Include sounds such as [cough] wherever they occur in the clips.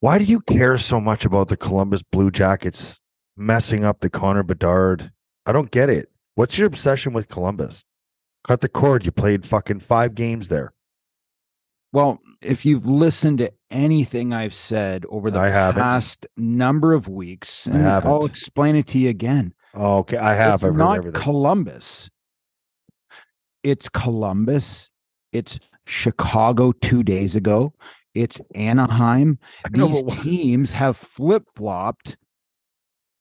Why do you care so much about the Columbus Blue Jackets messing up the Connor Bedard? I don't get it. What's your obsession with Columbus? Cut the cord. You played fucking five games there. Well, if you've listened to anything I've said over the I haven't. past number of weeks, I I'll explain it to you again. Oh, okay. I have. It's not. Columbus. It's Columbus. It's Chicago two days ago. It's Anaheim. Know, These but teams have flip flopped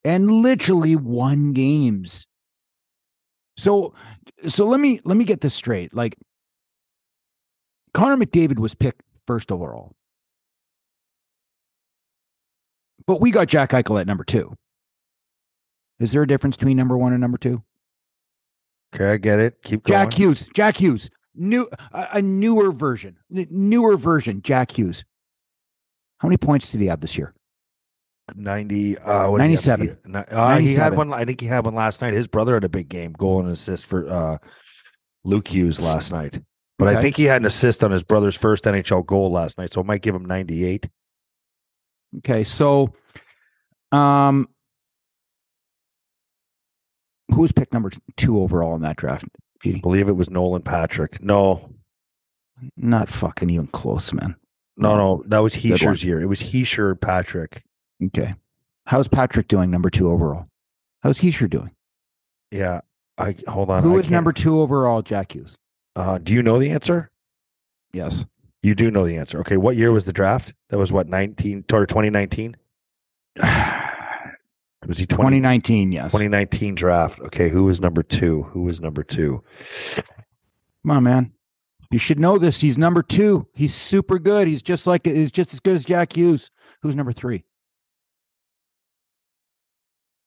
and literally won games. So, so let me let me get this straight. Like Connor McDavid was picked first overall, but we got Jack Eichel at number two. Is there a difference between number one and number two? okay, I get it. Keep going. Jack Hughes. Jack Hughes. New a, newer version. Newer version. Jack Hughes. How many points did he have this year? 90 uh what did he have? 97. He- uh, had one i think he had one last night his brother had a big game goal and assist for uh luke hughes last night but i think he had an assist on his brother's first nhl goal last night so it might give him 98 Okay, so um who's picked number two overall in that draft? Believe it was nolan patrick no Not fucking even close, man. no no that was Hischier's year it was Hischier patrick Okay. How's Patrick doing number two overall? How's Hischier doing? yeah i hold on Who I is can't- number two overall, Jack Hughes? uh do you know the answer Yes. you do know the answer okay what year was the draft that was what 19 or 2019 [sighs] [sighs] was he 20, 2019, yes. 2019 draft. Okay, who was number two? Who was number two? Come on, man. You should know this. He's number two. He's super good. He's just like he's just as good as Jack Hughes. Who's number three?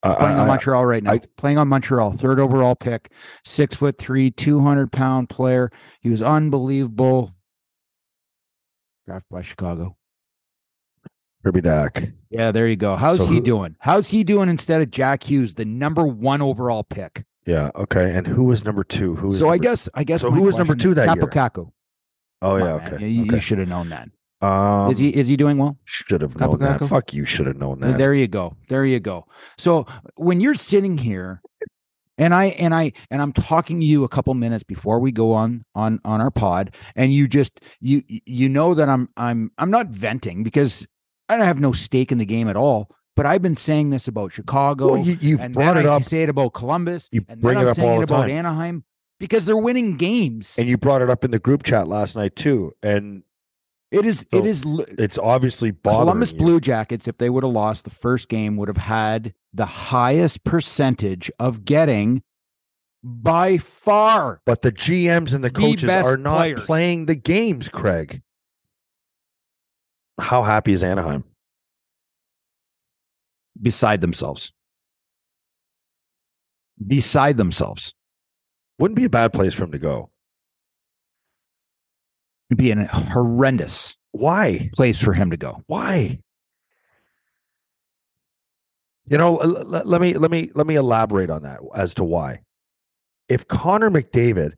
Uh, Playing on Montreal right now. I- Playing on Montreal, third overall pick, six foot three, two hundred pound player. He was unbelievable. Drafted by Chicago. Kirby Dach. Yeah, there you go. How's So he who- doing? How's he doing instead of Jack Hughes, the number one overall pick? Yeah. Okay. And who was number two? Who so I guess I guess So who was number two that year? Kaapo Kakko. Oh yeah. on. Okay. You, you should have known that. Um, Is he is he doing well? should have known that. Fuck you. Should have known that. There you go. There you go. So when you're sitting here and I and I and I'm talking to you a couple minutes before we go on on on our pod and you just you you know that I'm I'm I'm not venting because I don't have no stake in the game at all, but I've been saying this about Chicago Well, you, you've and brought then it I up, say it about Columbus You and bring then it I'm up saying all it the about. Anaheim because they're winning games. and you brought it up in the group chat last night too. And it is So it is it's obviously bothering Columbus you. Blue Jackets, if they would have lost the first game, would have had the highest percentage of getting by far. But the GMs and the coaches are not players. playing the games, Craig. How happy is Anaheim? beside themselves. Beside themselves. Wouldn't be a bad place for him to go. It'd be a horrendous Why? place for him to go. Why? You know, let me let me let me elaborate on that as to why. If Connor McDavid,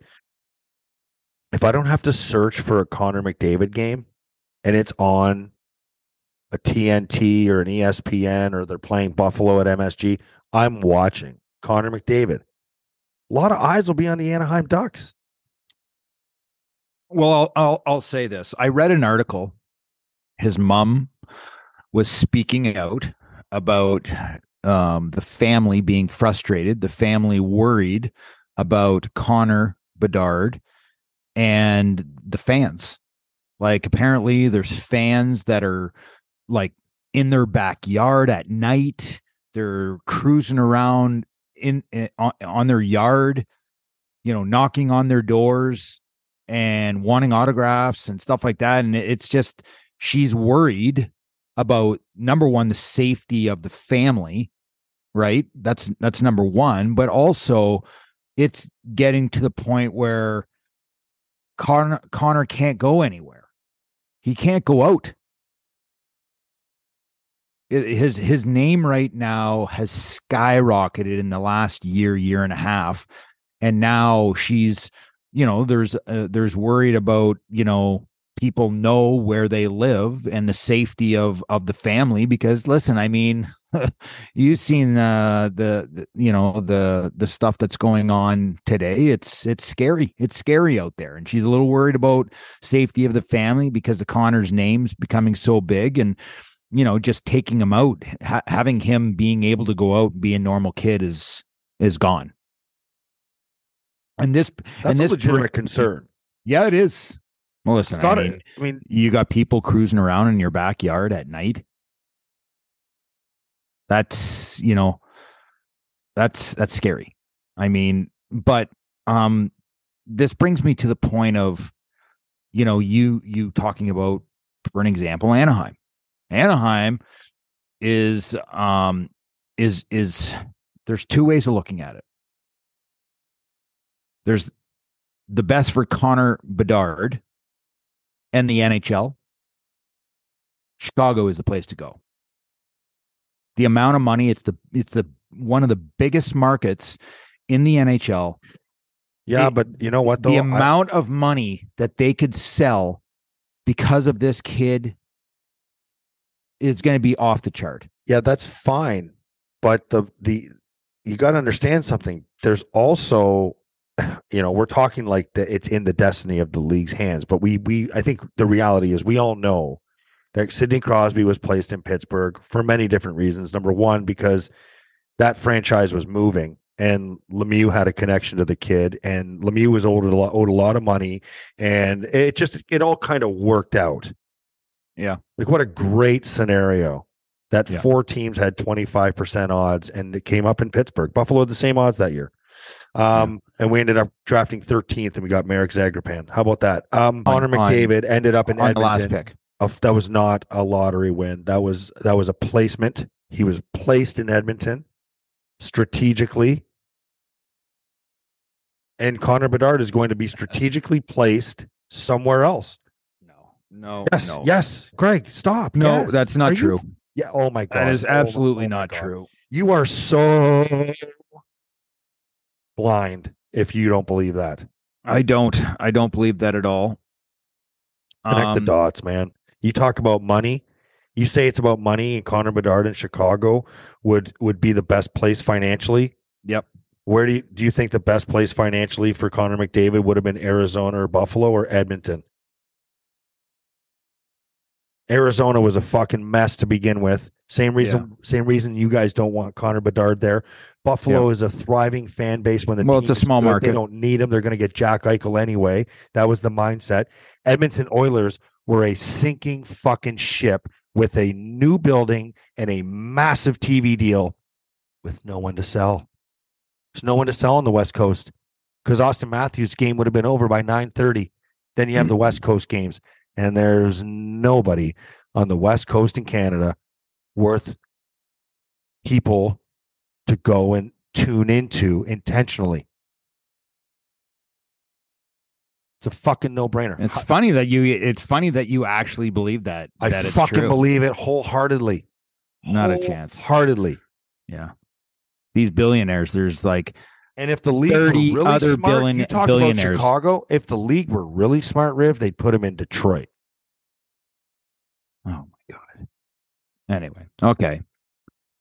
if I don't have to search for a Connor McDavid game, and it's on a TNT or an ESPN or they're playing Buffalo at MSG, I'm watching Connor McDavid. A lot of eyes will be on the Anaheim Ducks. Well, I'll, I'll I'll say this. I read an article. His mom was speaking out about um, the family being frustrated, the family worried about Connor Bedard and the fans. Like apparently, there's fans that are like in their backyard at night. They're cruising around in, in on, on their yard, you know, knocking on their doors and wanting autographs and stuff like that. And it's just she's worried about number one, the safety of the family, right? That's that's number one. But also it's getting to the point where Connor Connor can't go anywhere. He can't go out. His his name right now has skyrocketed in the last year, year and a half, and now she's, you know, there's uh, there's worried about you know people know where they live and the safety of of the family because listen i mean [laughs] you've seen uh, the, the you know the the stuff that's going on today. It's it's scary. It's scary out there. And she's a little worried about safety of the family because the connor's name's becoming so big. And you know just taking him out ha- having him being able to go out and be a normal kid is is gone. And this That's and a this legitimate concern. yeah it is. Well listen I mean, I mean, you got people cruising around in your backyard at night. That's you know that's that's scary. I mean but um this brings me to the point of you know you you talking about for an example anaheim anaheim is um is is there's two ways of looking at it. There's the best for connor bedard and the nhl chicago is the place to go. The amount of money it's the it's the one of the biggest markets in the NHL yeah, it- but you know what though? the I- amount of money that they could sell because of this kid is going to be off the chart. yeah, that's fine. But the the you got to understand something. There's also, [sighs] you know, we're talking like that. It's in the destiny of the league's hands. But we we I think the reality is we all know that Sidney Crosby was placed in Pittsburgh for many different reasons. Number one, because that franchise was moving and Lemieux had a connection to the kid and Lemieux was owed a lot, owed a lot of money and it just it all kind of worked out. Yeah. Like what a great scenario that Yeah. four teams had 25% odds and it came up in Pittsburgh. Buffalo had the same odds that year. Um, and we ended up drafting 13th and we got Marek Zagrapan. How about that? Um, on- McDavid ended up in on the last Edmonton. pick. Of- that was not a lottery win. That was that was a placement. He was placed in Edmonton strategically. And Connor Bedard is going to be strategically placed somewhere else. No, no, Yes, no. yes. Greg, stop. No, Yes. that's not Are true. f- yeah. Oh my god. That is Oh my- absolutely oh my not God. true. You are so blind if you don't believe that. I don't. I don't believe that at all. Connect the Um, dots, man. You talk about money. You say it's about money, and Connor Bedard in Chicago would would be the best place financially. Yep. Where do you do you think the best place financially for Connor McDavid would have been Arizona or Buffalo or Edmonton? Arizona was a fucking mess to begin with. Same reason same reason you guys don't want Connor Bedard there. Buffalo is a thriving fan base when the Well, it's a small good, market. They don't need him. They're going to get Jack Eichel anyway. That was the mindset. Edmonton Oilers were a sinking fucking ship with a new building and a massive TV deal with no one to sell. There's no one to sell on the West Coast because Auston Matthews' game would have been over by 9:30. Then you have the mm-hmm. West Coast games, and there's nobody on the West Coast in Canada worth people to go and tune into intentionally. It's a fucking no-brainer. It's funny that you. It's funny that you actually believe that. I that fucking believe it wholeheartedly. Not a chance. Heartedly. Yeah. These billionaires. There's like And if the league 30 were really other smart, billion- you talk about Chicago. If the league were really smart, Riv, they'd put him in Detroit. Oh my god. Anyway, okay.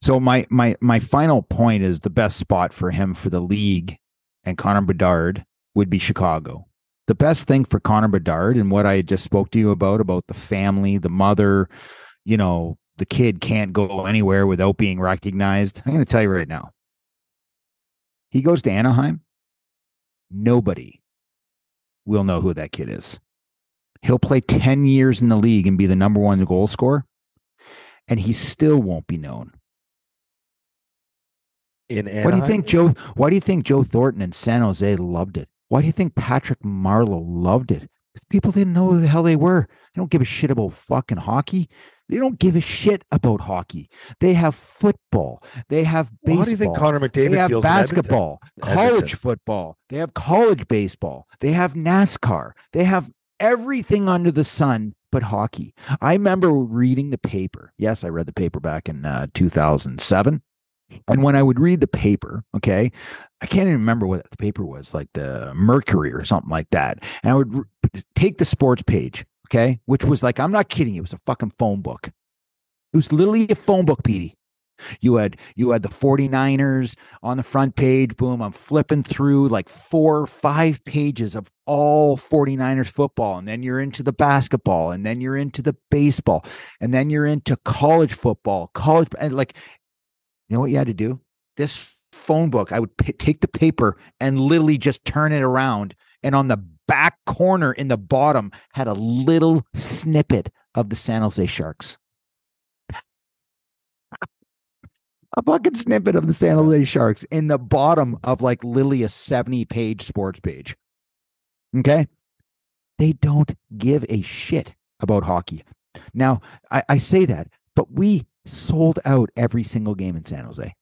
So my my my final point is the best spot for him for the league and Connor Bedard would be Chicago. The best thing for Connor Bedard and what I just spoke to you about about the family, the mother, you know, the kid can't go anywhere without being recognized. I'm going to tell you right now. He goes to Anaheim, nobody will know who that kid is. He'll play 10 years in the league and be the number one goal scorer, and he still won't be known. In Anaheim. Why do you think Joe? Why do you think Joe Thornton in San Jose loved it? Why do you think Patrick Marleau loved it? Because people didn't know who the hell they were. They don't give a shit about fucking hockey. They don't give a shit about hockey. They have football. They have baseball. Well, how do you think Connor McDavid they have feels Edmonton? basketball, Edmonton. college football. They have college baseball. They have NASCAR. They have everything under the sun but hockey. I remember reading the paper. Yes, I read the paper back in uh, 2007. And when I would read the paper, okay, I can't even remember what the paper was, like the Mercury or something like that. And I would r- take the sports page, Okay. Which was like, I'm not kidding. It was a fucking phone book. It was literally a phone book, Petey. You had you had the 49ers on the front page. Boom. I'm flipping through like four, five pages of all 49ers football. And then you're into the basketball. And then you're into the baseball. And then you're into college football, college. And like, you know what you had to do? This phone book, I would p- take the paper and literally just turn it around. And on the back corner in the bottom had a little snippet of the San Jose Sharks. a fucking snippet of the San Jose Sharks in the bottom of like literally a 70 page sports page. Okay. They don't give a shit about hockey. Now, I, I say that, but we sold out every single game in San Jose.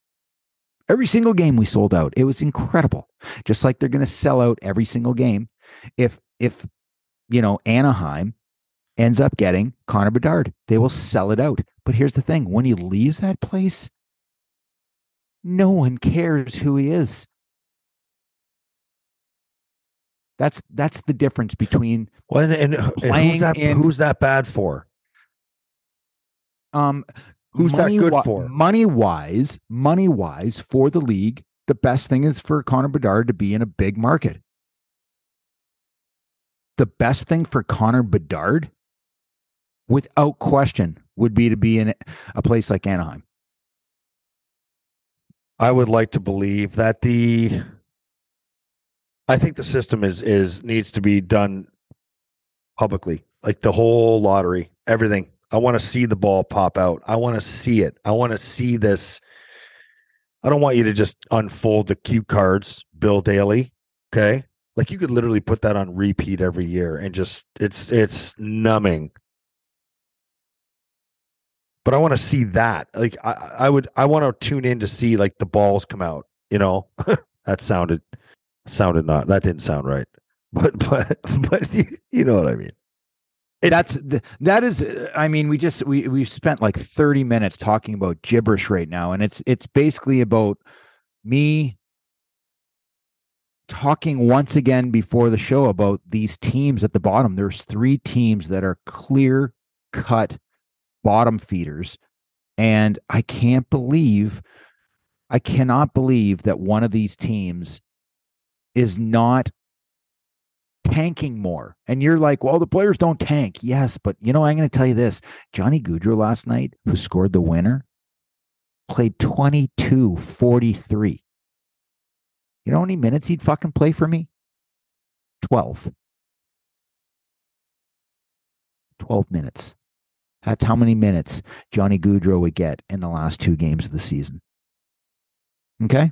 Every single game we sold out. It was incredible. Just like they're going to sell out every single game if if you know Anaheim ends up getting Connor Bedard, they will sell it out. But here's the thing, when he leaves that place, no one cares who he is. That's that's the difference between well, and, and, and who's that? In, who's that bad for? Um, who's that good for? Money wise, money wise for the league, the best thing is for Connor Bedard to be in a big market. The best thing for Connor Bedard, without question, would be to be in a place like Anaheim. I would like to believe that the I think the system is is needs to be done publicly. Like the whole lottery, everything. I want to see the ball pop out. I want to see it. I want to see this. I don't want you to just unfold the cue cards, Bill Daly. Okay. Like you could literally put that on repeat every year and just it's it's numbing but I want to see that. Like I, I would, I want to tune in to see like the balls come out. You know, [laughs] that sounded sounded not. That didn't sound right. [laughs] But but but you, know what I mean. It's, That's that is. I mean, we just we we spent like thirty minutes talking about gibberish right now, and it's it's basically about me talking once again before the show about these teams at the bottom. There's three teams that are clear cut bottom feeders. And I can't believe, I cannot believe that one of these teams is not tanking more. And you're like, well, the players don't tank. Yes, but you know, I'm going to tell you this Johnny Gaudreau last night, who scored the winner, played 22 43. You know how many minutes he'd fucking play for me? 12. 12 minutes. That's how many minutes Johnny Gaudreau would get in the last two games of the season. Okay.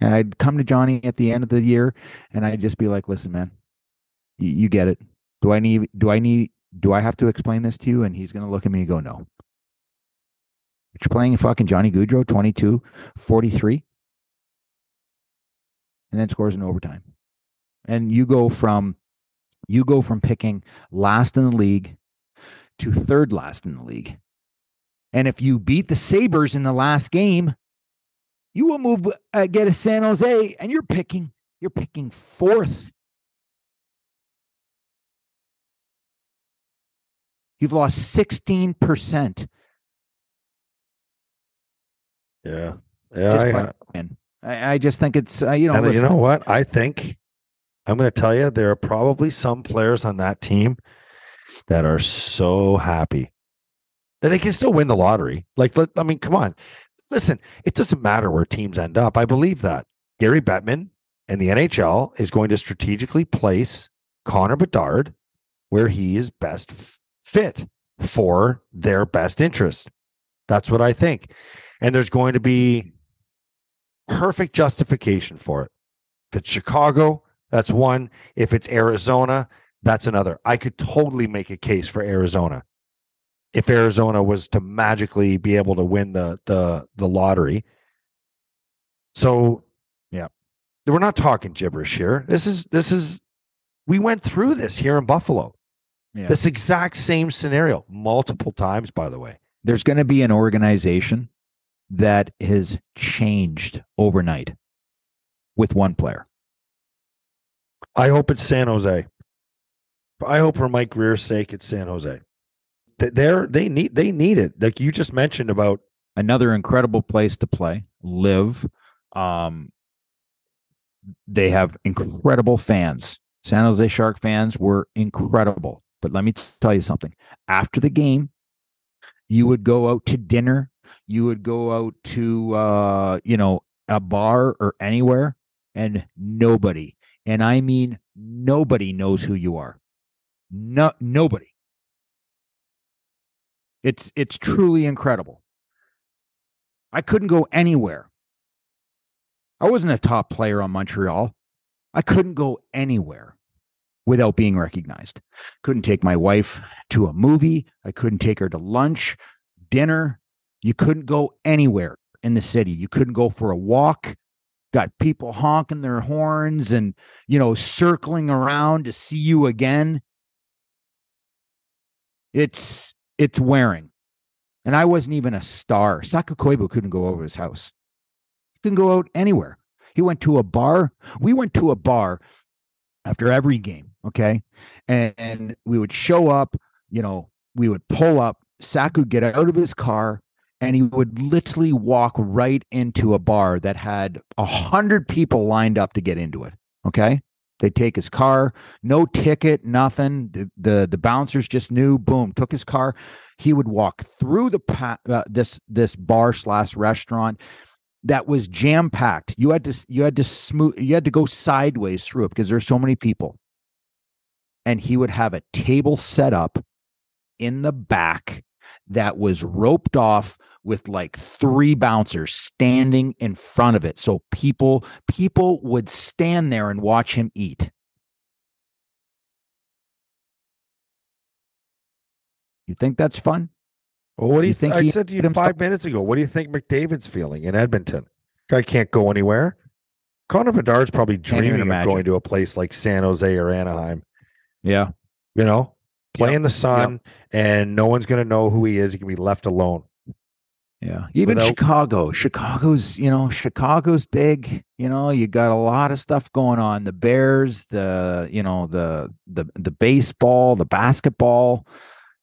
And I'd come to Johnny at the end of the year and I'd just be like, listen, man, you, you get it. Do I need, do I need, do I have to explain this to you? And he's going to look at me and go, no. You're playing fucking Johnny Gaudreau, 22, 43, and then scores in overtime. And you go from, you go from picking last in the league to third last in the league. And if you beat the Sabres in the last game, you will move uh, get a San Jose and you're picking you're picking fourth. You've lost 16%. Yeah. Yeah. I, I, I, just think it's, uh, you know, you know what? I think I'm going to tell you there are probably some players on that team that are so happy that they can still win the lottery. Like, I mean, come on. Listen, it doesn't matter where teams end up. I believe that. Gary Bettman and the NHL is going to strategically place Connor Bedard where he is best f- fit for their best interest. That's what I think. And there's going to be perfect justification for it. If it's Chicago, that's one. If it's Arizona, that's another. I could totally make a case for Arizona if Arizona was to magically be able to win the the the lottery. So, yeah, we're not talking gibberish here. This is this is we went through this here in Buffalo. Yeah. This exact same scenario multiple times, by the way. There's going to be an organization that has changed overnight with one player. I hope it's San Jose. I hope for Mike Grier's sake it's San Jose. They're they need they need it. Like you just mentioned about another incredible place to play, live. Um, they have incredible fans. San Jose Shark fans were incredible. But let me tell you something. After the game, you would go out to dinner. You would go out to uh, you know, a bar or anywhere, and nobody, and I mean nobody knows who you are. No nobody. It's it's truly incredible. I couldn't go anywhere. I wasn't a top player on Montreal. I couldn't go anywhere without being recognized. Couldn't take my wife to a movie. I couldn't take her to lunch, dinner. You couldn't go anywhere in the city. You couldn't go for a walk. Got people honking their horns and, you know, circling around to see you again. It's it's wearing. And I wasn't even a star. Saku Koivu couldn't go over his house. He couldn't go out anywhere. He went to a bar. We went to a bar after every game. Okay. And, and we would show up, you know, we would pull up. Saku get out of his car and he would literally walk right into a bar that had a hundred people lined up to get into it. Okay. They take his car, no ticket, nothing. The, the the bouncers just knew. Boom, took his car. He would walk through the pa- uh, this this bar slash restaurant that was jam packed. You had to you had to smooth you had to go sideways through it because there's so many people. And he would have a table set up in the back that was roped off with like three bouncers standing in front of it so people people would stand there and watch him eat you think that's fun well, what do you, You think? think I he said to you himself- five minutes ago. What do you think McDavid's feeling in Edmonton? Guy can't go anywhere. Connor Bedard's probably dreaming of going to a place like San Jose or Anaheim. yeah You know, play Yep. in the sun, and no one's going to know who he is. He can be left alone. Yeah. Even Without- Chicago. Chicago's, you know, Chicago's big. You know, you got a lot of stuff going on. The Bears, the, you know, the the the baseball, the basketball.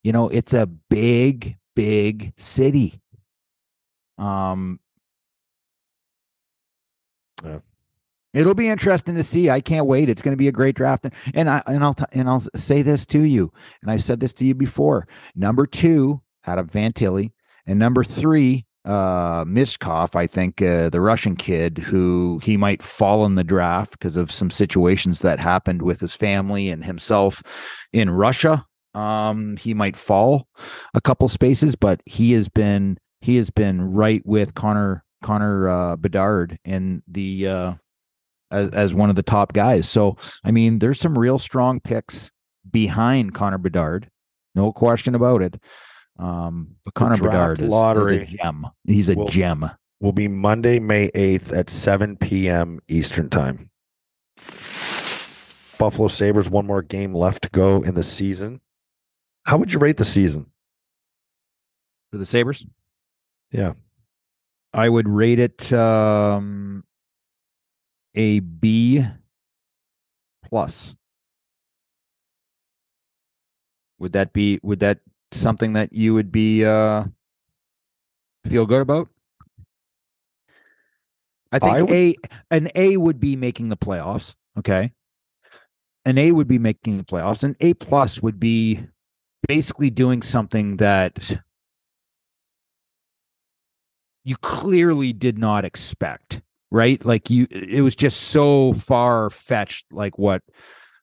You know, it's a big, big city. Um Yeah. It'll be interesting to see. I can't wait. It's going to be a great draft, and, I and I'll t- and I'll say this to you, and I've said this to you before. Number two out of Fantilli, and number three, uh, Michkov, I think uh, the Russian kid who he might fall in the draft because of some situations that happened with his family and himself in Russia. Um, he might fall a couple spaces, but he has been he has been right with Connor Connor uh, Bedard in the uh, as as one of the top guys. So I mean, there's some real strong picks behind Connor Bedard, no question about it. Um, but Connor Bedard is, is lottery a gem. He's a will- gem. Will be Monday, May eighth at seven p.m. Eastern time. Buffalo Sabres one more game left to go in the season. How would you rate the season? for the Sabres. Yeah. I would rate it um, a B plus. Would that be would that something that you would be uh feel good about? I think I would- a an A would be making the playoffs. Okay. An A would be making the playoffs. An A plus would be basically doing something that you clearly did not expect, right? Like you it was just so far fetched like what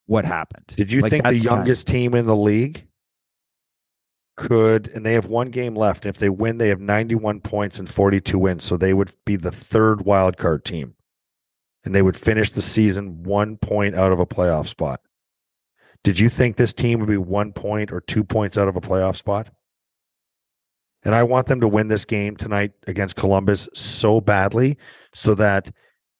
what happened. Did you Like, think the that's kind- youngest team in the league could, and they have one game left. And if they win, they have 91 points and 42 wins. So they would be the third wild card team. And they would finish the season one point out of a playoff spot. Did you think this team would be one point or two points out of a playoff spot? And I want them to win this game tonight against Columbus so badly so that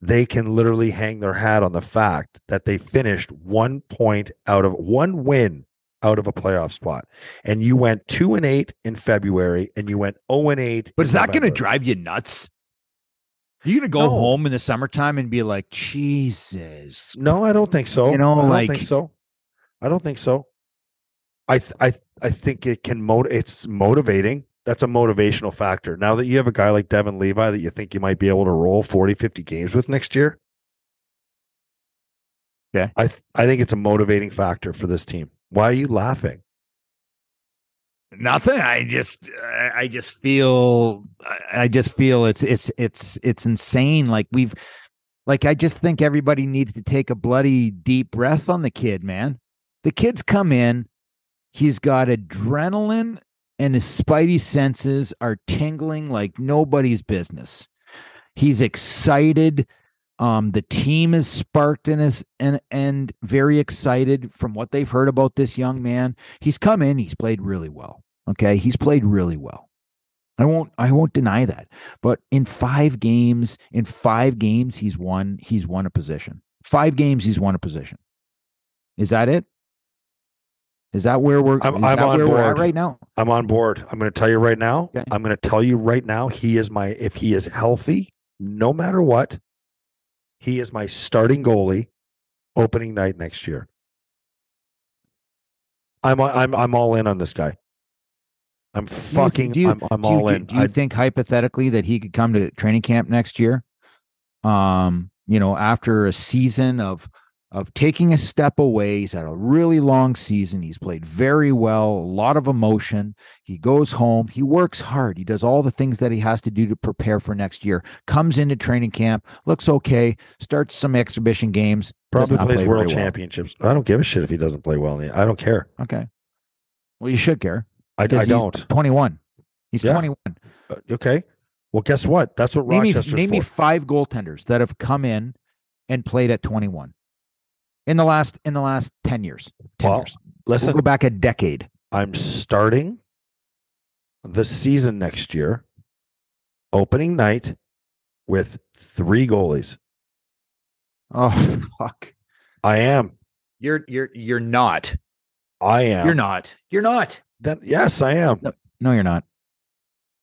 they can literally hang their hat on the fact that they finished one point out of one win out of a playoff spot. And you went two and eight in February and you went 0 and eight. But is that going to drive you nuts? Are You're going to go No. home in the summertime and be like, Jesus. No, I don't think so. You know, I don't like- think so. I don't think so. I th- I th- I think it can motivate. It's motivating. That's a motivational factor. Now that you have a guy like Devon Levi that you think you might be able to roll 40, 50 games with next year. Yeah. I th- I think it's a motivating factor for this team. Why are you laughing? Nothing. I just, I- just feel, I just feel it's, it's, it's, it's insane. Like we've, like I just think everybody needs to take a bloody deep breath on the kid, man. The kid's come in, he's got adrenaline, and his spidey senses are tingling like nobody's business. He's excited. Um, the team is sparked and is and and very excited from what they've heard about this young man. He's come in, he's played really well. Okay. He's played really well. I won't I won't deny that. But in five games, in five games, he's won, he's won a position. Five games, he's won a position. Is that it? Is that where we're I'm- I'm on where we're at board. right now? I'm on board. I'm going to tell you right now. Okay. I'm going to tell you right now. He is my if he is healthy, no matter what, he is my starting goalie opening night next year. I'm I'm I'm all in on this guy. I'm fucking. do you- I'm, I'm do you, all do- in. Do you I- think hypothetically that he could come to training camp next year? Um, you know, after a season of of taking a step away, he's had a really long season. He's played very well, a lot of emotion. He goes home, he works hard, he does all the things that he has to do to prepare for next year. Comes into training camp, looks okay, starts some exhibition games, probably plays play world very well. championships. I don't give a shit if he doesn't play well. In the, I don't care. Okay. Well, you should care. I, I don't. 21. He's Yeah. 21. Uh, Okay. Well, guess what? That's what name me, Rochester's name me five goaltenders that have come in and played at 21 in the last in the last 10 years 10 Well, years. we'll go back a decade. I'm starting the season next year, opening night with three goalies. oh [laughs] fuck. I am. you're you're you're not. I am. you're not. You're not. Then yes, I am. no you're not.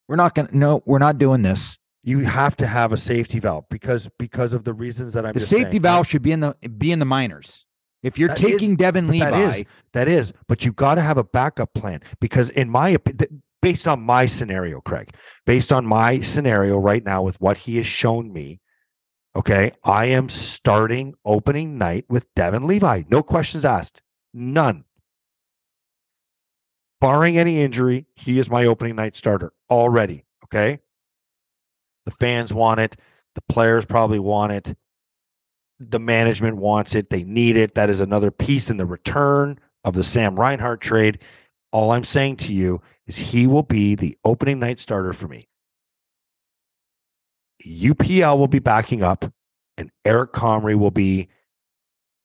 We're not gonna no we're not doing this You have to have a safety valve because because of the reasons that I'm. the safety saying. valve should be in the be in the minors if you're That taking is- Devon Levi that is that is, but you got to have a backup plan because, in my opinion, based on my scenario, Craig, based on my scenario right now with what he has shown me, okay, I am starting opening night with Devon Levi. No questions asked, none. Barring any injury, he is my opening night starter already. Okay, the fans want it, the players probably want it the management wants it. They need it. That is another piece in the return of the Sam Reinhart trade. All I'm saying to you is he will be the opening night starter for me. UPL will be backing up, and Eric Comrie will be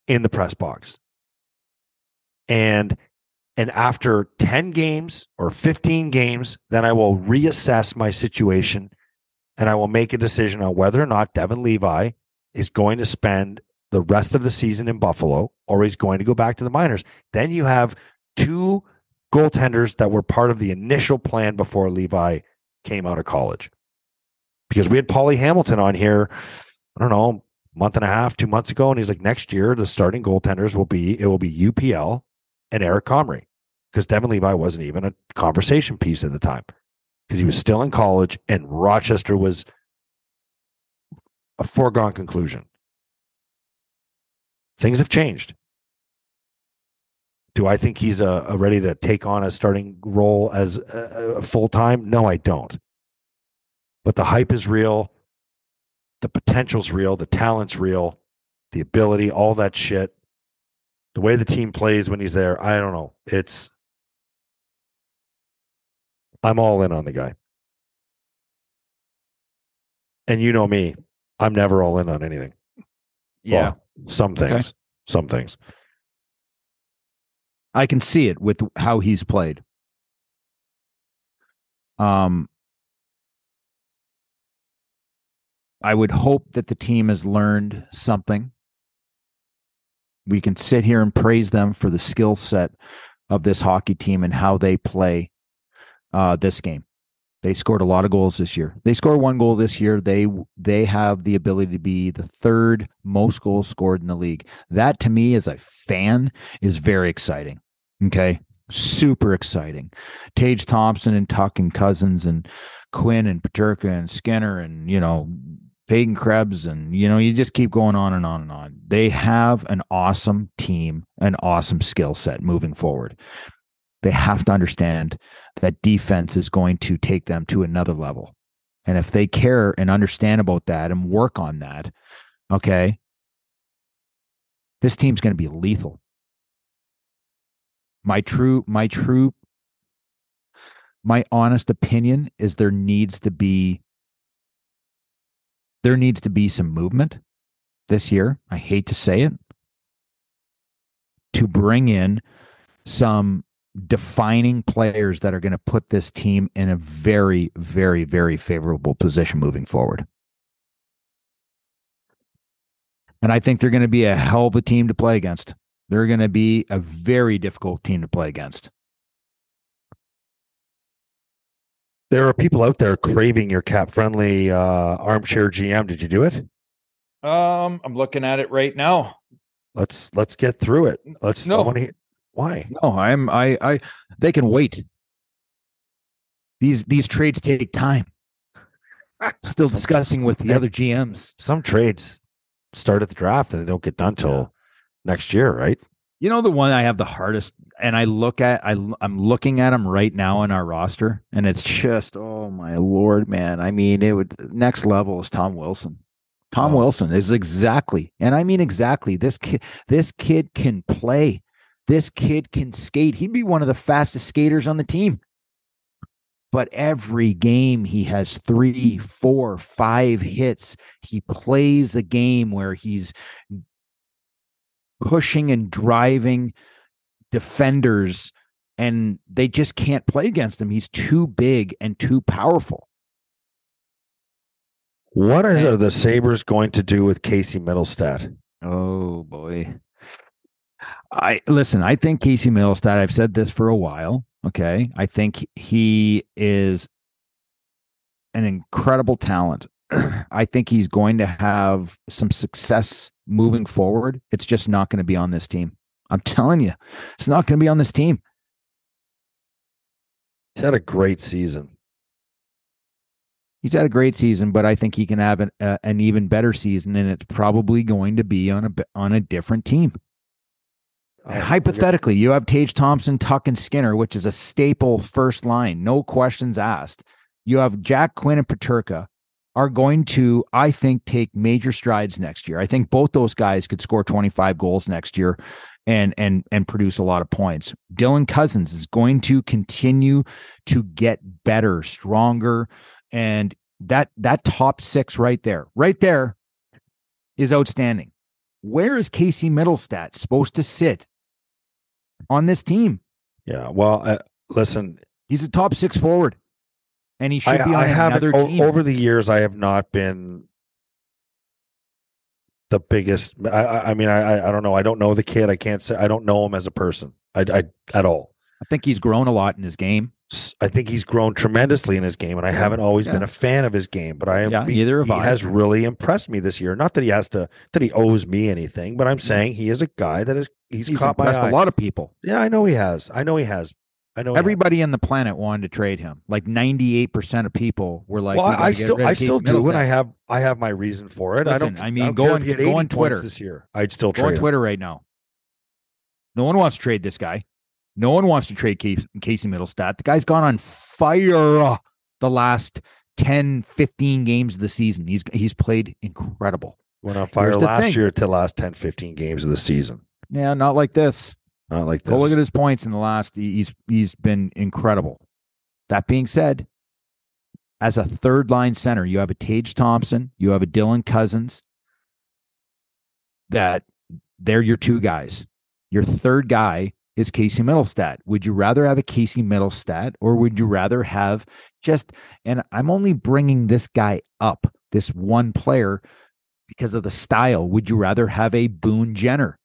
in the press box. And and after 10 games or 15 games, then I will reassess my situation and I will make a decision on whether or not Devon Levi is going to spend the rest of the season in Buffalo or he's going to go back to the minors. Then you have two goaltenders that were part of the initial plan before Levi came out of college. Because we had Paulie Hamilton on here, I don't know, month and a half, two months ago, and he's like, next year the starting goaltenders will be it will be UPL and Eric Comrie. Because Devon Levi wasn't even a conversation piece at the time. Because he was still in college and Rochester was a foregone conclusion. Things have changed. Do I think he's a, a ready to take on a starting role as uh, a, a full time? No, I don't. But the hype is real. The potential's real. The talent's real. The ability, all that shit. The way the team plays when he's there, I don't know. It's. I'm all in on the guy. And you know me, I'm never all in on anything. yeah Well, some Okay. things. Some things. I can see it with how he's played. Um, I would hope that the team has learned something. We can sit here and praise them for the skill set of this hockey team and how they play uh, this game. They scored a lot of goals this year. They scored one goal this year. They they have the ability to be the third most goals scored in the league. That to me, as a fan, is very exciting. Okay. Super exciting. Tage Thompson and Tuch and Cozens and Quinn and Peterka and Skinner and, you know, Peyton Krebs and, you know, you just keep going on and on and on. They have an awesome team, an awesome skill set moving forward. They have to understand that defense is going to take them to another level. And if they care and understand about that and work on that, okay, this team's going to be lethal. My true, my true, my honest opinion is there needs to be there needs to be some movement this year. I hate to say it. To bring in some defining players that are going to put this team in a very, very, very favorable position moving forward. And I think they're going to be a hell of a team to play against. They're going to be a very difficult team to play against. There are people out there craving your cap friendly uh, armchair GM. Did you do it? Um, I'm looking at it right now. Let's let's get through it. Let's no. Hear, why? No, I'm I I they can wait. These these trades take time. Still [laughs] discussing with the other GMs. Some trades start at the draft and they don't get done till yeah. next year, right? You know the one I have the hardest, and I look at I I'm looking at him right now in our roster, and it's just oh my lord, man! I mean, it would next level is Tom Wilson. Tom oh. Wilson is exactly, and I mean exactly. This kid, this kid can play. This kid can skate. He'd be one of the fastest skaters on the team. But every game he has three, four, five hits. He plays a game where he's pushing and driving defenders and they just can't play against him. He's too big and too powerful. What are the Sabres going to do with Casey Mittelstadt? Oh boy. I listen, I think Casey Mittelstadt, I've said this for a while. Okay. I think he is an incredible talent. [clears throat] I think he's going to have some success moving forward. It's just not going to be on this team. I'm [laughs] telling you, it's not going to be on this team. He's had a great season. He's had a great season, but I think he can have an, uh, an even better season, and it's probably going to be on a on a different team. Hypothetically, you have Tage Thompson, Tuch, and Skinner, which is a staple first line, no questions asked. You have Jack Quinn and Peterka, are going to, I think, take major strides next year. I think both those guys could score 25 goals next year and and and produce a lot of points. Dylan Cozens is going to continue to get better, stronger, and that that top six right there, right there, is outstanding. Where is Casey Mittelstadt supposed to sit on this team? Yeah, well, uh, listen, he's a top six forward and he should I, be on I another team. Over the years, I have not been the biggest. I, I mean, I, I don't know. I don't know the kid. I can't say I don't know him as a person. I, I at all. I think he's grown a lot in his game. I think he's grown tremendously in his game, and I haven't always yeah. been a fan of his game. But I am. Yeah, he I. has really impressed me this year. Not that he has to, that he owes me anything, but I'm mm-hmm. saying he is a guy that is he's, he's caught eye. a lot of people. Yeah, I know he has. I know he has. I know everybody on the planet wanted to trade him. Like ninety eight percent of people were like, "Well, we I still, I still do, and I have, I have my reason for it. Listen, I don't. I mean, I go on, go on Twitter this year. I'd still go on Twitter right now. No one wants to trade this guy. No one wants to trade Casey Mittelstadt. The guy's gone on fire the last 10, 15 games of the season. He's he's played incredible. Went on fire last thing. year to last 10, 15 games of the season. Yeah, not like this. Not like this. Go look at his points in the last. He's he's been incredible. That being said, as a third line center, you have a Tage Thompson, you have a Dylan Cozens. That they're your two guys. Your third guy is Casey Mittelstadt. Would you rather have a Casey Mittelstadt or would you rather have just, and I'm only bringing this guy up, this one player, because of the style. Would you rather have a Boone Jenner?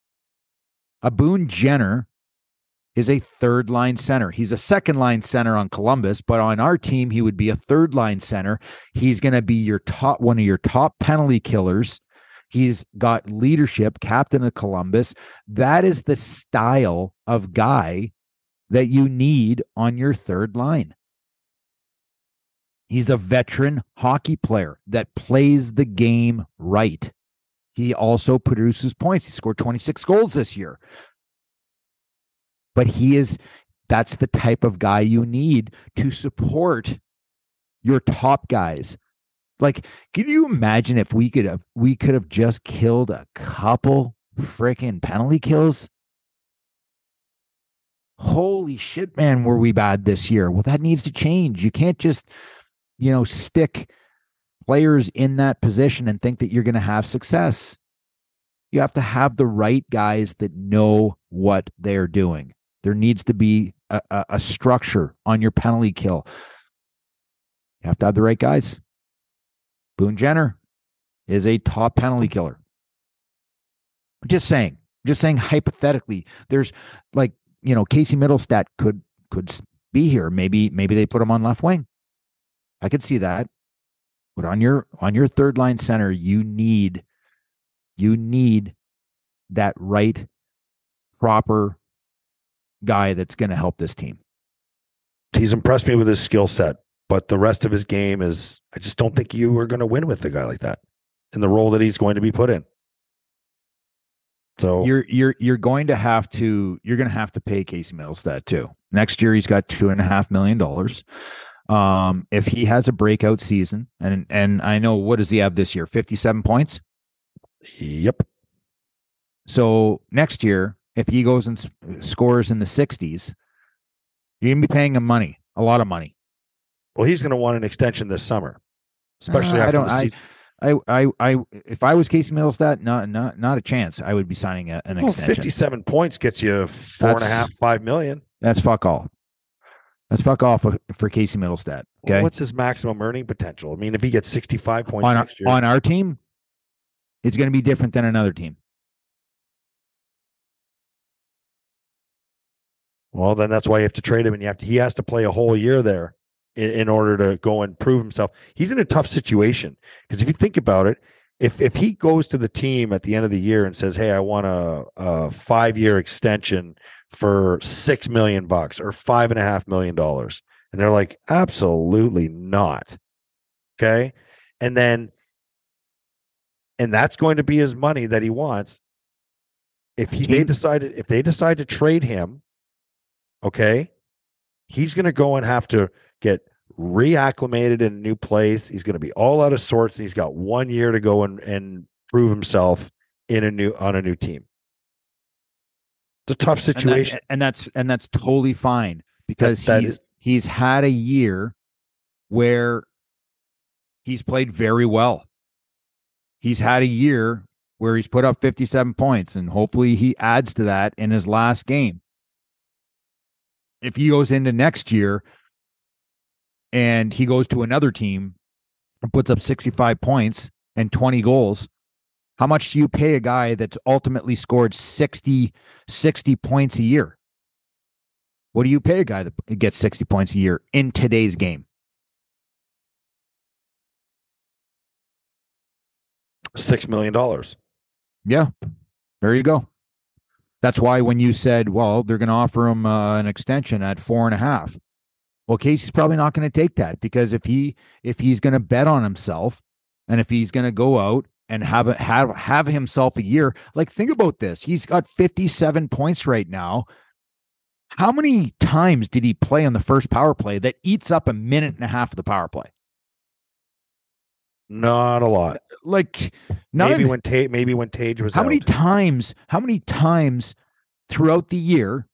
A Boone Jenner is a third line center. He's a second line center on Columbus, but on our team, he would be a third line center. He's going to be your top, one of your top penalty killers. He's got leadership, captain of Columbus. That is the style of guy that you need on your third line. He's a veteran hockey player that plays the game right. He also produces points. He scored 26 goals this year. But he is that's the type of guy you need to support your top guys. Like, can you imagine if we could have we could have just killed a couple freaking penalty kills? Holy shit, man, were we bad this year? Well, that needs to change. You can't just, you know, stick players in that position and think that you're going to have success. You have to have the right guys that know what they're doing. There needs to be a, a, a structure on your penalty kill. You have to have the right guys. Boone Jenner is a top penalty killer. Just saying, just saying hypothetically, there's like, you know, Casey Mittelstadt could could be here. Maybe maybe they put him on left wing. I could see that. But on your on your third line center, you need you need that right proper guy that's going to help this team. He's impressed me with his skill set, but the rest of his game is I just don't think you are going to win with a guy like that in the role that he's going to be put in. So you're you're you're going to have to you're going to have to pay Casey Mittelstadt too. Next year he's got two and a half million dollars. Um, if he has a breakout season, and and I know what does he have this year? Fifty seven points. Yep. So next year if he goes and scores in the 60s, you're going to be paying him money, a lot of money. Well, he's going to want an extension this summer, especially uh, after I don't, the season. I, I, I, if I was Casey Mittelstadt, not, not, not a chance. I would be signing a, an well, extension. Fifty-seven points gets you four that's, and a half, five million. That's fuck all. That's fuck off for, for Casey Mittelstadt. Okay, well, what's his maximum earning potential? I mean, if he gets sixty-five points on our, year, on our team, it's going to be different than another team. Well, then that's why you have to trade him, and you have to. He has to play a whole year there in, in order to go and prove himself. He's in a tough situation because if you think about it, if if he goes to the team at the end of the year and says, "Hey, I want a, a five year extension for six million bucks or five and a half million dollars," and they're like, "Absolutely not," okay, and then and that's going to be his money that he wants. If he, they decided if they decide to trade him Okay. He's going to go and have to get reacclimated in a new place. He's going to be all out of sorts. And he's got one year to go and, and prove himself in a new on a new team. It's a tough situation. And, that, and that's and that's totally fine because that, that he's is, he's had a year where he's played very well. He's had a year where he's put up 57 points and hopefully he adds to that in his last game if he goes into next year and he goes to another team and puts up 65 points and 20 goals, how much do you pay a guy that's ultimately scored 60, 60 points a year? What do you pay a guy that gets 60 points a year in today's game? Six million dollars. Yeah. There you go. That's why when you said, well, they're going to offer him uh, an extension at four and a half. Well, Casey's probably not going to take that because if he if he's going to bet on himself and if he's going to go out and have a, have have himself a year, like think about this. He's got 57 points right now. How many times did he play on the first power play that eats up a minute and a half of the power play? Not a lot. Like maybe when Tage, maybe when Tage was. How out. many times? How many times throughout the year?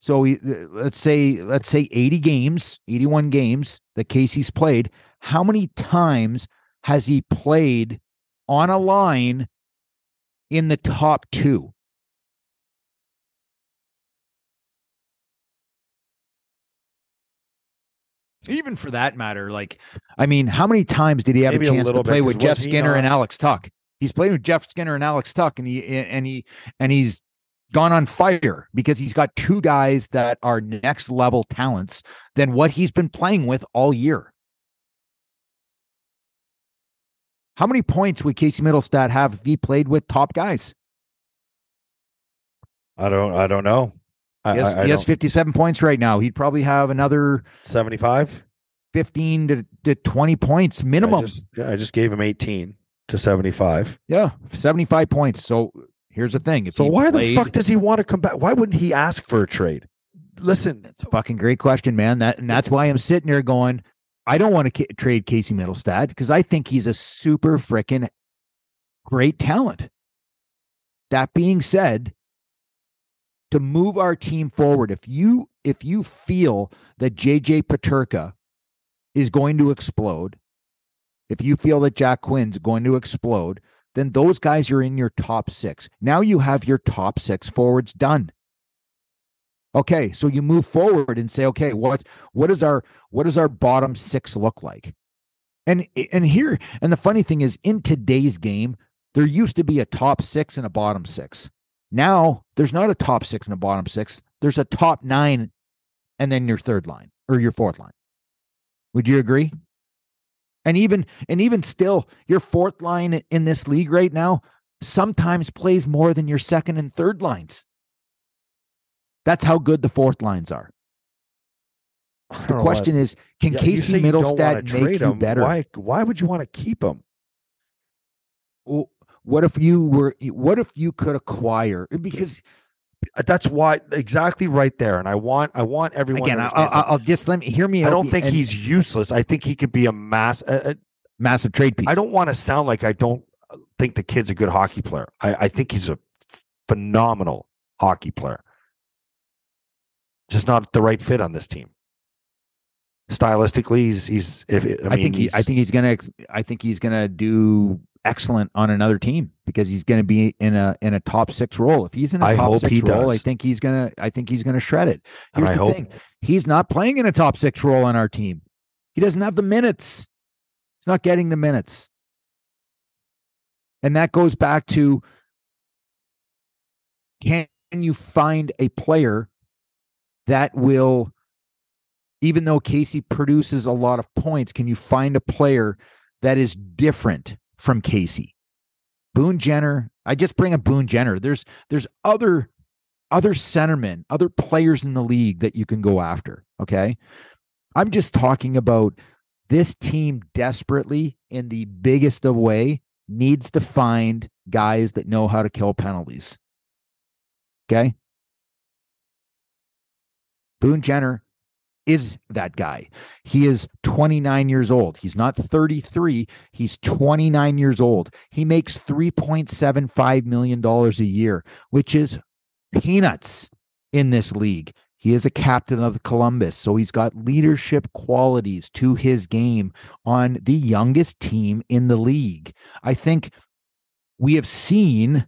So let's say let's say eighty games, eighty-one games that Casey's played. How many times has he played on a line in the top two? Even for that matter, like, I mean, how many times did he have a chance a to play bit, with Jeff Skinner and Alex Tuch? He's playing with Jeff Skinner and Alex Tuch, and he and he and he's gone on fire because he's got two guys that are next level talents than what he's been playing with all year. How many points would Casey Mittelstadt have if he played with top guys? I don't I don't know. I, He has, I, I he has 57 points right now. He'd probably have another 75 15 to, to 20 points I minimum. just, I just gave him 18 to 75. yeah, 75 points. So here's the thing. If So why the fuck does he want to come back? Why wouldn't he ask for a trade? Listen, It's a fucking great question, man. That and that's why I'm sitting here going, I don't want to ca- trade Casey Mittelstadt because I think he's a super freaking great talent. That being said, to move our team forward, if you if you feel that JJ Peterka is going to explode, if you feel that Jack Quinn's going to explode, then those guys are in your top six. Now you have your top six forwards done. Okay, so you move forward and say, okay, what what does our what does our bottom six look like? And and here and the funny thing is, in today's game, there used to be a top six and a bottom six. Now there's not a top six and a bottom six. There's a top nine, and then your third line or your fourth line. Would you agree? And even and even still, your fourth line in this league right now sometimes plays more than your second and third lines. That's how good the fourth lines are. The oh, question is, can Casey Mittelstadt make you better? Why? Why would you want to keep him? Well, What if you were? What if you could acquire? Because That's why exactly right there. And I want I want everyone. again, to I'll, I'll. I'll just let me hear me. I don't think and- he's useless. I think he could be a mass. Uh, uh, massive trade piece. I don't want to sound like I don't think the kid's a good hockey player. I, I think he's a phenomenal hockey player. Just not the right fit on this team. Stylistically, he's he's. If I, I, mean, think he, I he's- think he's gonna. I think he's gonna do excellent on another team because he's gonna be in a in a top six role. If he's in a I top six role, I think he's gonna. I think he's gonna shred it. Here's I the hope thing: he's not playing in a top six role on our team. He doesn't have the minutes. He's not getting the minutes, and that goes back to can you find a player that will even though Casey produces a lot of points, can you find a player that is different from Casey? Boone Jenner, I just bring up Boone Jenner. There's there's other other centermen, other players in the league that you can go after. Okay. I'm just talking about this team desperately in the biggest of way needs to find guys that know how to kill penalties. Okay. Boone Jenner is that guy. He is 29 years old. He's not 33. He's 29 years old. He makes $3.75 million a year, which is peanuts in this league. He is a captain of Columbus, so he's got leadership qualities to his game on the youngest team in the league. I think we have seen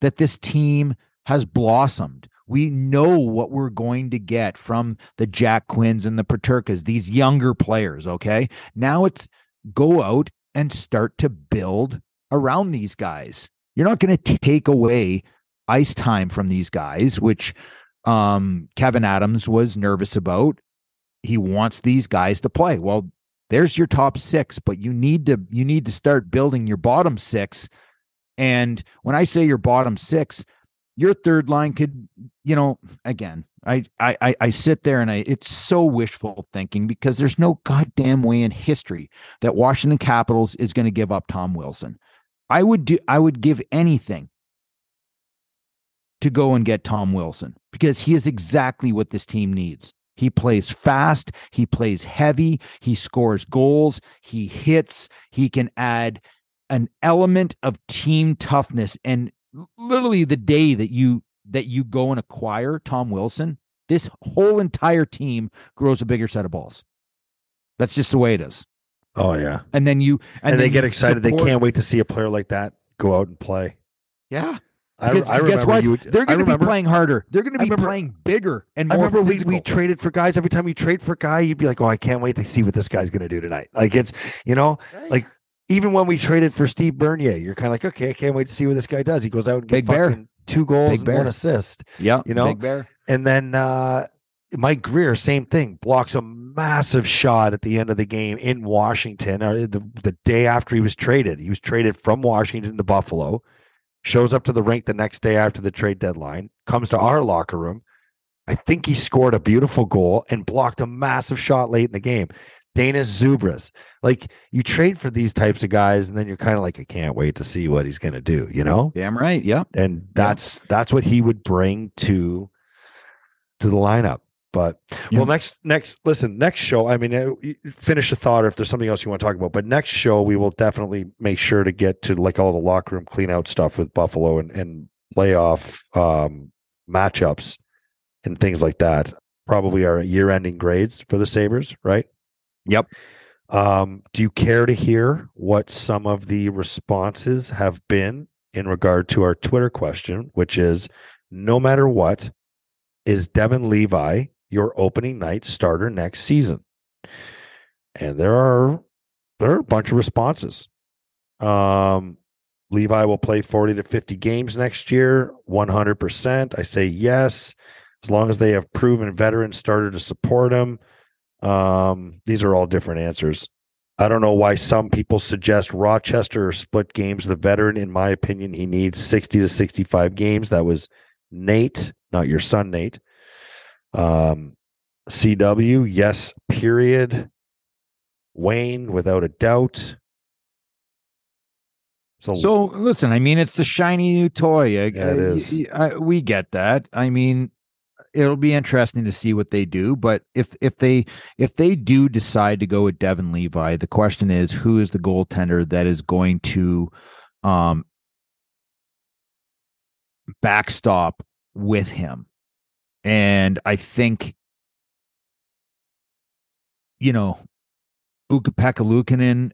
that this team has blossomed. We know what we're going to get from the Jack Quinns and the Peterkas, these younger players. Okay. Now it's go out and start to build around these guys. You're not going to take away ice time from these guys, which um, Kevyn Adams was nervous about. He wants these guys to play. Well, there's your top six, but you need to you need to start building your bottom six. And when I say your bottom six, your third line could, you know, again, I I I, sit there and I it's so wishful thinking because there's no goddamn way in history that Washington Capitals is going to give up Tom Wilson. I would do I would give anything to go and get Tom Wilson because he is exactly what this team needs. He plays fast, he plays heavy, he scores goals, he hits, he can add an element of team toughness and literally the day that you that you go and acquire Tom Wilson, this whole entire team grows a bigger set of balls. That's just the way it is. Oh yeah, And then you and, and, they get excited. They can't wait to see a player like that go out and play. Yeah. I, Because I guess what? you. They're going to be playing harder. They're going to be remember- playing bigger and I more remember we, physical. we traded for guys. Every time you trade for a guy, you'd be like, "Oh, I can't wait to see what this guy's going to do tonight." Like it's, you know, like even when we traded for Steve Bernier, you're kind of like, "Okay, I can't wait to see what this guy does." He goes out and Big gets Bear. Two goals and one assist, yeah, you know? Big Bear. and then uh, Mike Grier, same thing, blocks a massive shot at the end of the game in Washington, or the the day after he was traded. He was traded from Washington to Buffalo. Shows up to the rink the next day after the trade deadline. Comes to our locker room I think he scored a beautiful goal and blocked a massive shot late in the game. Dainius Zubrus. Like you trade for these types of guys, and then you're kind of like, I can't wait to see what he's gonna do, you know? Damn right. Yep. And that's that's what he would bring to to the lineup. But Yeah. well, next next listen, next show. I mean, uh, finish a thought, or if there's something else you want to talk about. But next show, we will definitely make sure to get to like all the locker room clean out stuff with Buffalo and and playoff um, matchups and things like that. Probably our year ending grades for the Sabres, right? Yep. Um, do you care to hear what some of the responses have been in regard to our Twitter question, which is no matter what, is Devon Levi your opening night starter next season? And there are there are a bunch of responses. Um, Levi will play 40 to 50 games next year, 100%. I say yes, as long as they have proven veteran starter to support him. Um, these are all different answers. I don't know why some people suggest Rochester or split games. The veteran, in my opinion, he needs 60 to 65 games. That was Nate, not your son, Nate. Um, CW, yes, period. Wayne, without a doubt. So, So listen, I mean, it's the shiny new toy. I, Yeah, it I- is. y- I- we get that. I mean, it'll be interesting to see what they do. But if if they if they do decide to go with Devon Levi, the question is who is the goaltender that is going to um backstop with him. And I think you know, Ukko-Pekka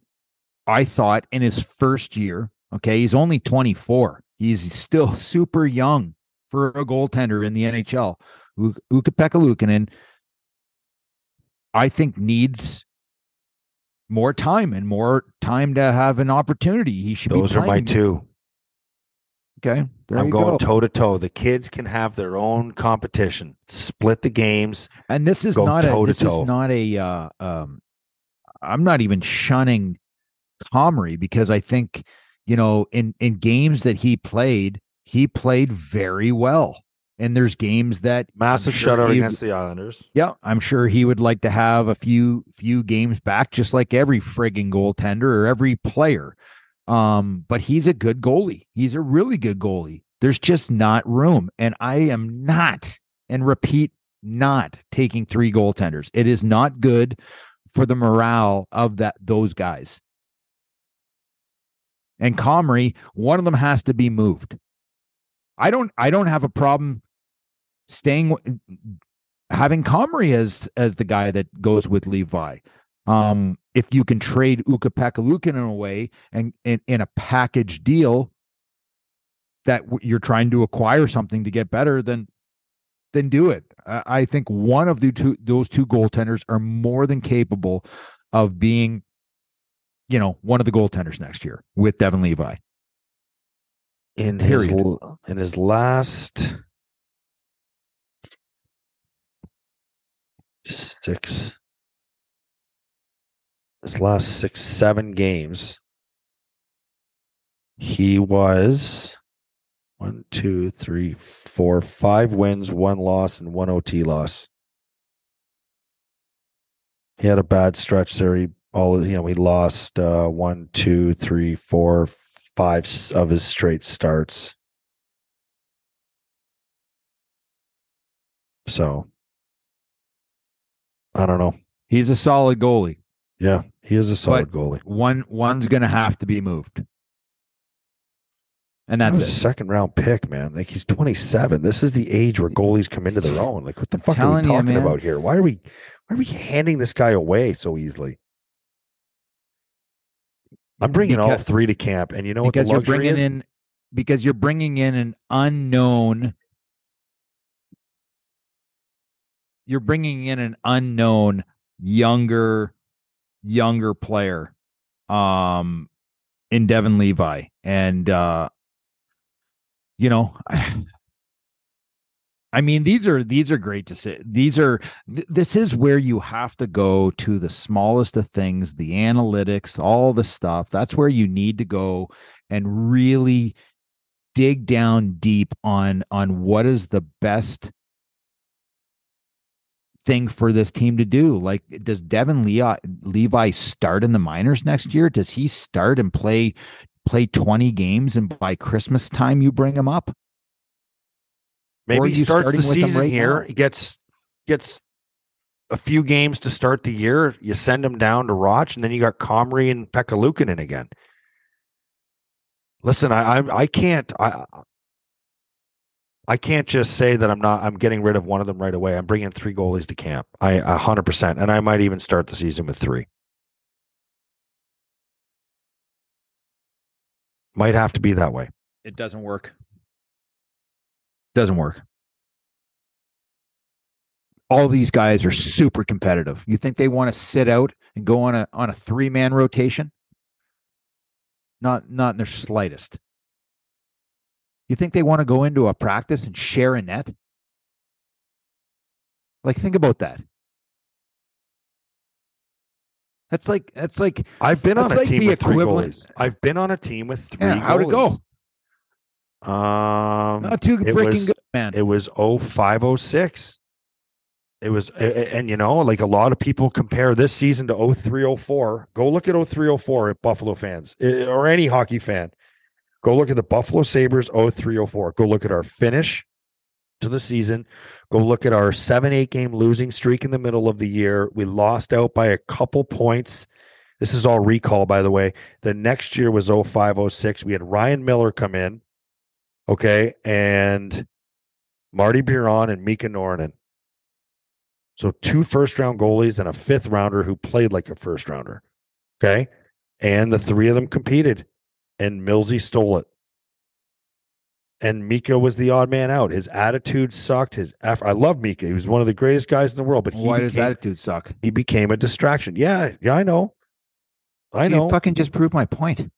I thought in his first year, okay, he's only 24. He's still [laughs] super young for a goaltender in the NHL. U- Ukko-Pekka I think, needs more time and more time to have an opportunity. He should those are my two. Okay. I'm going toe to toe. The kids can have their own competition, split the games. and this is not a, this is not a. Uh, um, I'm not even shunning Comrie because I think you know in in games that he played he played very well and there's games that Massive sure shutout against the Islanders. yeah I'm sure he would like to have a few few games back just like every frigging goaltender or every player um but he's a good goalie he's a really good goalie there's just not room and I am not and repeat not taking three goaltenders. It is not good for the morale of that those guys. And Comrie, one of them has to be moved. I don't I don't have a problem staying having Comrie as as the guy that goes with Levi. Um if you can trade Ukko-Pekka Luukkonen away and in, in a package deal that you're trying to acquire something to get better, then then do it. I I think one of the two those two goaltenders are more than capable of being, you know, one of the goaltenders next year with Devon Levi. In his Period. l- in his last six his last six, seven games, he was one, two, three, four, five wins, one loss, and one OT loss. He had a bad stretch there. He all you know, he lost uh one, two, three, four, five of his straight starts. So I don't know. He's a solid goalie. Yeah, he is a solid goalie. One one's going to have to be moved. And That that's was a second round pick, man. Like he's 27. This is the age where goalies come into their own. Like what the fuck are we telling you, talking about here? Why are we why are we handing this guy away so easily? I'm bringing all three to camp, and you know what the because you're bringing is? in because you're bringing in an unknown you're bringing in an unknown younger younger player um in Devon Levi and uh you know [sighs] I mean these are these are great to see. These are th- this is where you have to go to the smallest of things, the analytics, all the stuff. That's where you need to go and really dig down deep on on what is the best thing for this team to do. Like, does Devon Levi, Levi start in the minors next year? Does he start and play play 20 games and by Christmas time you bring him up? Maybe he starts the season right here. Now? He gets gets a few games to start the year. You send him down to Roch, and then you got Comrie and Pekka in again. Listen, I, I I can't I I can't just say that I'm not. I'm getting rid of one of them right away. I'm bringing three goalies to camp. I hundred percent, and I might even start the season with three. Might have to be that way. It doesn't work. Doesn't work. All these guys are super competitive. You think they want to sit out and go on a on a three man rotation? Not not in their slightest. You think they want to go into a practice and share a net? Like, think about that. That's like that's like I've been on a like team with three goalies. I've been on a team with three. Yeah, how'd it go? Um, not too freaking was, good, man. It was 0506. It was, and you know, like a lot of people compare this season to 0304. Go look at 0304 at Buffalo fans or any hockey fan. Go look at the Buffalo Sabres 0304. Go look at our finish to the season. Go look at our 7 8 game losing streak in the middle of the year. We lost out by a couple points. This is all recall, by the way. The next year was 0506. We had Ryan Miller come in. Okay. And Marty Biron and Mika Noronen. So two first round goalies and a fifth rounder who played like a first rounder. Okay. And the three of them competed and Millsy stole it. And Mika was the odd man out. His attitude sucked. His effort. I love Mika. He was one of the greatest guys in the world. But why became, does attitude suck? He became a distraction. Yeah, yeah, I know. I know. You fucking just proved my point.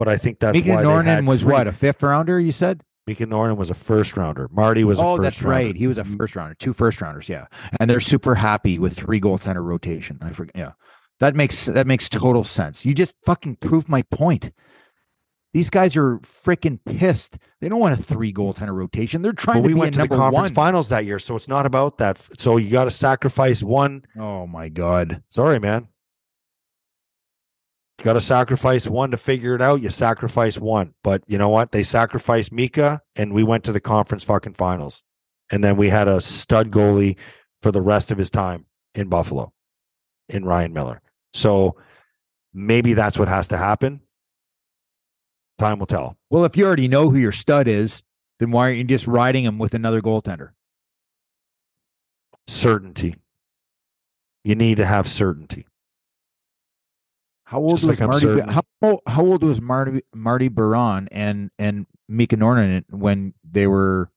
But I think that's Mika why Noronen was three. what a fifth rounder. You said Mika Noronen was a first rounder. Marty was. Oh, that's rounder. That's right. He was a mm-hmm. first rounder. Two first rounders. Yeah, and they're super happy with three goaltender rotation. I forget. Yeah. That makes that makes total sense. You just fucking proved my point. These guys are freaking pissed. They don't want a three goaltender rotation. They're trying well, to we went to the conference one. finals that year, so it's not about that. So you got to sacrifice one. Oh my god! Sorry, man. You got to sacrifice one to figure it out. You sacrifice one, but you know what? They sacrificed Mika, and we went to the conference fucking finals, and then we had a stud goalie for the rest of his time in Buffalo, in Ryan Miller. So maybe that's what has to happen. Time will tell. Well, if you already know who your stud is, then why aren't you just riding him with another goaltender? Certainty. You need to have certainty. How old just was like Marty? How, how old was Marty Marty Biron and and Mika Noronen when they were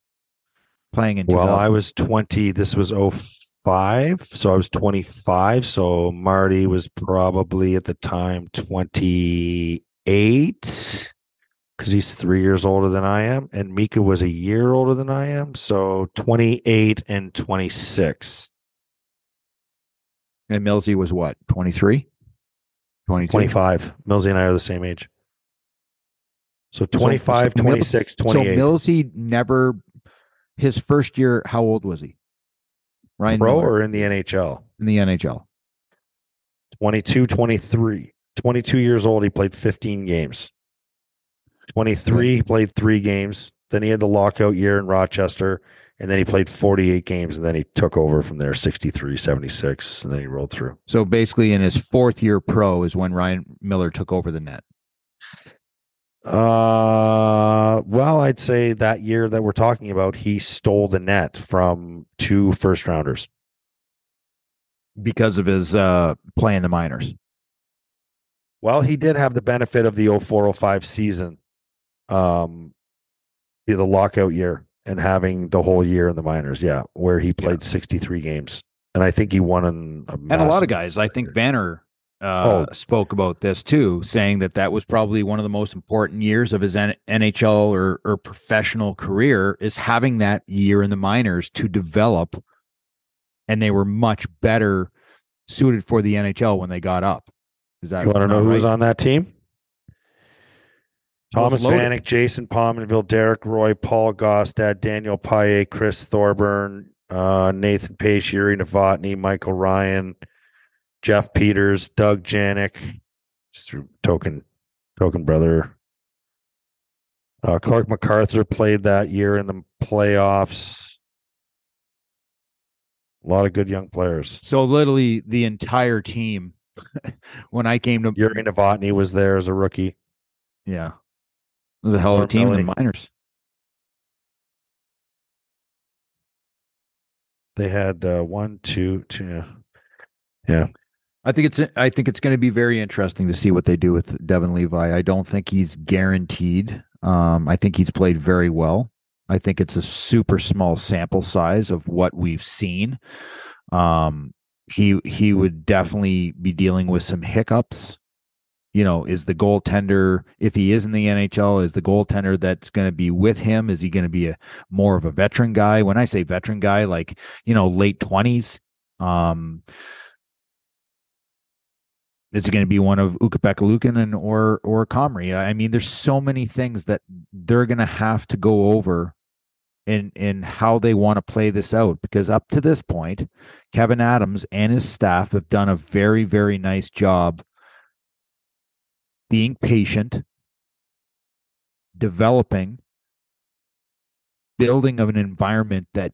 playing in? Well, I was twenty. This was oh five. So I was 25. So Marty was probably at the time 28 because he's three years older than I am. And Mika was a year older than I am. So 28 and 26. And Millsy was what, 23? 25. Millsy and I are the same age. So 25, so, so 26, 28. So Millsy never, his first year, how old was he? Ryan Pro Miller. or in the NHL? In the NHL. 22, 23. 22 years old. He played 15 games. 23, he played three games. Then he had the lockout year in Rochester. And then he played 48 games. And then he took over from there 63, 76. And then he rolled through. So basically, in his fourth year pro is when Ryan Miller took over the net. Uh, well, I'd say that year that we're talking about, he stole the net from two first rounders because of his uh play in the minors. Well, he did have the benefit of the 0405 season, um, the lockout year and having the whole year in the minors. Yeah, where he played yeah. 63 games, and I think he won in a and a lot of guys. I think Vanner uh, oh. spoke about this too, saying that that was probably one of the most important years of his N- NHL or, or professional career is having that year in the minors to develop, and they were much better suited for the NHL when they got up. Is that you want to know who right? was on that team? Thomas Vanek, Jason Pominville, Derek Roy, Paul Gaustad, Daniel Paille, Chris Thorburn, uh, Nathan Paetsch, Jiri Novotny, Michael Ryan, Jeff Peters, Doug Janik, just through token token brother. Uh, Clarke MacArthur played that year in the playoffs. A lot of good young players. So literally the entire team. [laughs] when I came to Jiri Novotny was there as a rookie. Yeah. It was a hell of a team in the minors. They had uh, one, two, two. Yeah. I think it's I think it's going to be very interesting to see what they do with Devon Levi. I don't think he's guaranteed. Um, I think he's played very well. I think it's a super small sample size of what we've seen. Um, he he would definitely be dealing with some hiccups. You know, is the goaltender if he is in the NHL, is the goaltender that's going to be with him? Is he going to be a more of a veteran guy? When I say veteran guy, like you know, late twenties. Um, is it going to be one of and or or Comrie? I mean, there's so many things that they're going to have to go over in in how they want to play this out because up to this point, Kevyn Adams and his staff have done a very very nice job being patient, developing, building of an environment that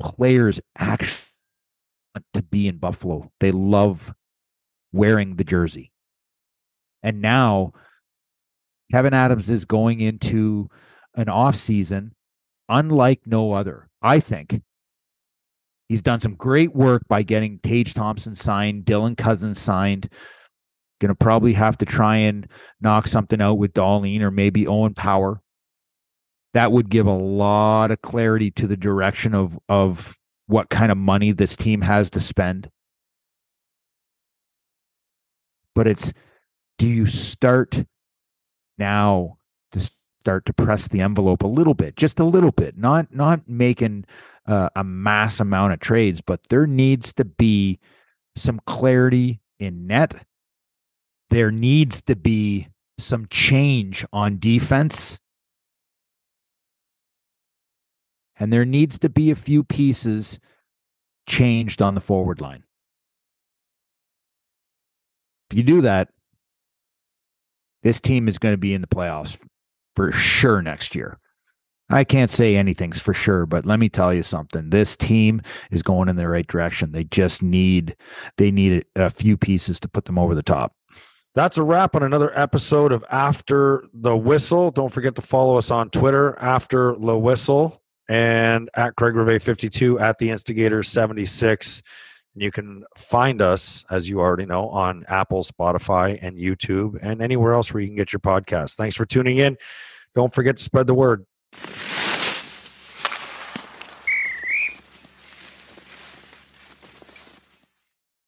players actually want to be in Buffalo. They love wearing the jersey. And now Kevyn Adams is going into an off season unlike no other. I think he's done some great work by getting Tage Thompson signed, Dylan Cozens signed. Going to probably have to try and knock something out with Dahlin or maybe Owen Power. That would give a lot of clarity to the direction of of what kind of money this team has to spend. but it's do you start now to start to press the envelope a little bit just a little bit not not making uh, a mass amount of trades but there needs to be some clarity in net there needs to be some change on defense and there needs to be a few pieces changed on the forward line if you do that, this team is going to be in the playoffs for sure next year. I can't say anything's for sure, but let me tell you something. This team is going in the right direction. They just need they need a few pieces to put them over the top. That's a wrap on another episode of After the Whistle. Don't forget to follow us on Twitter after the whistle and at Craig Rivet 52 at the Instigator 76. And you can find us, as you already know, on Apple, Spotify, and YouTube, and anywhere else where you can get your podcast. Thanks for tuning in. Don't forget to spread the word.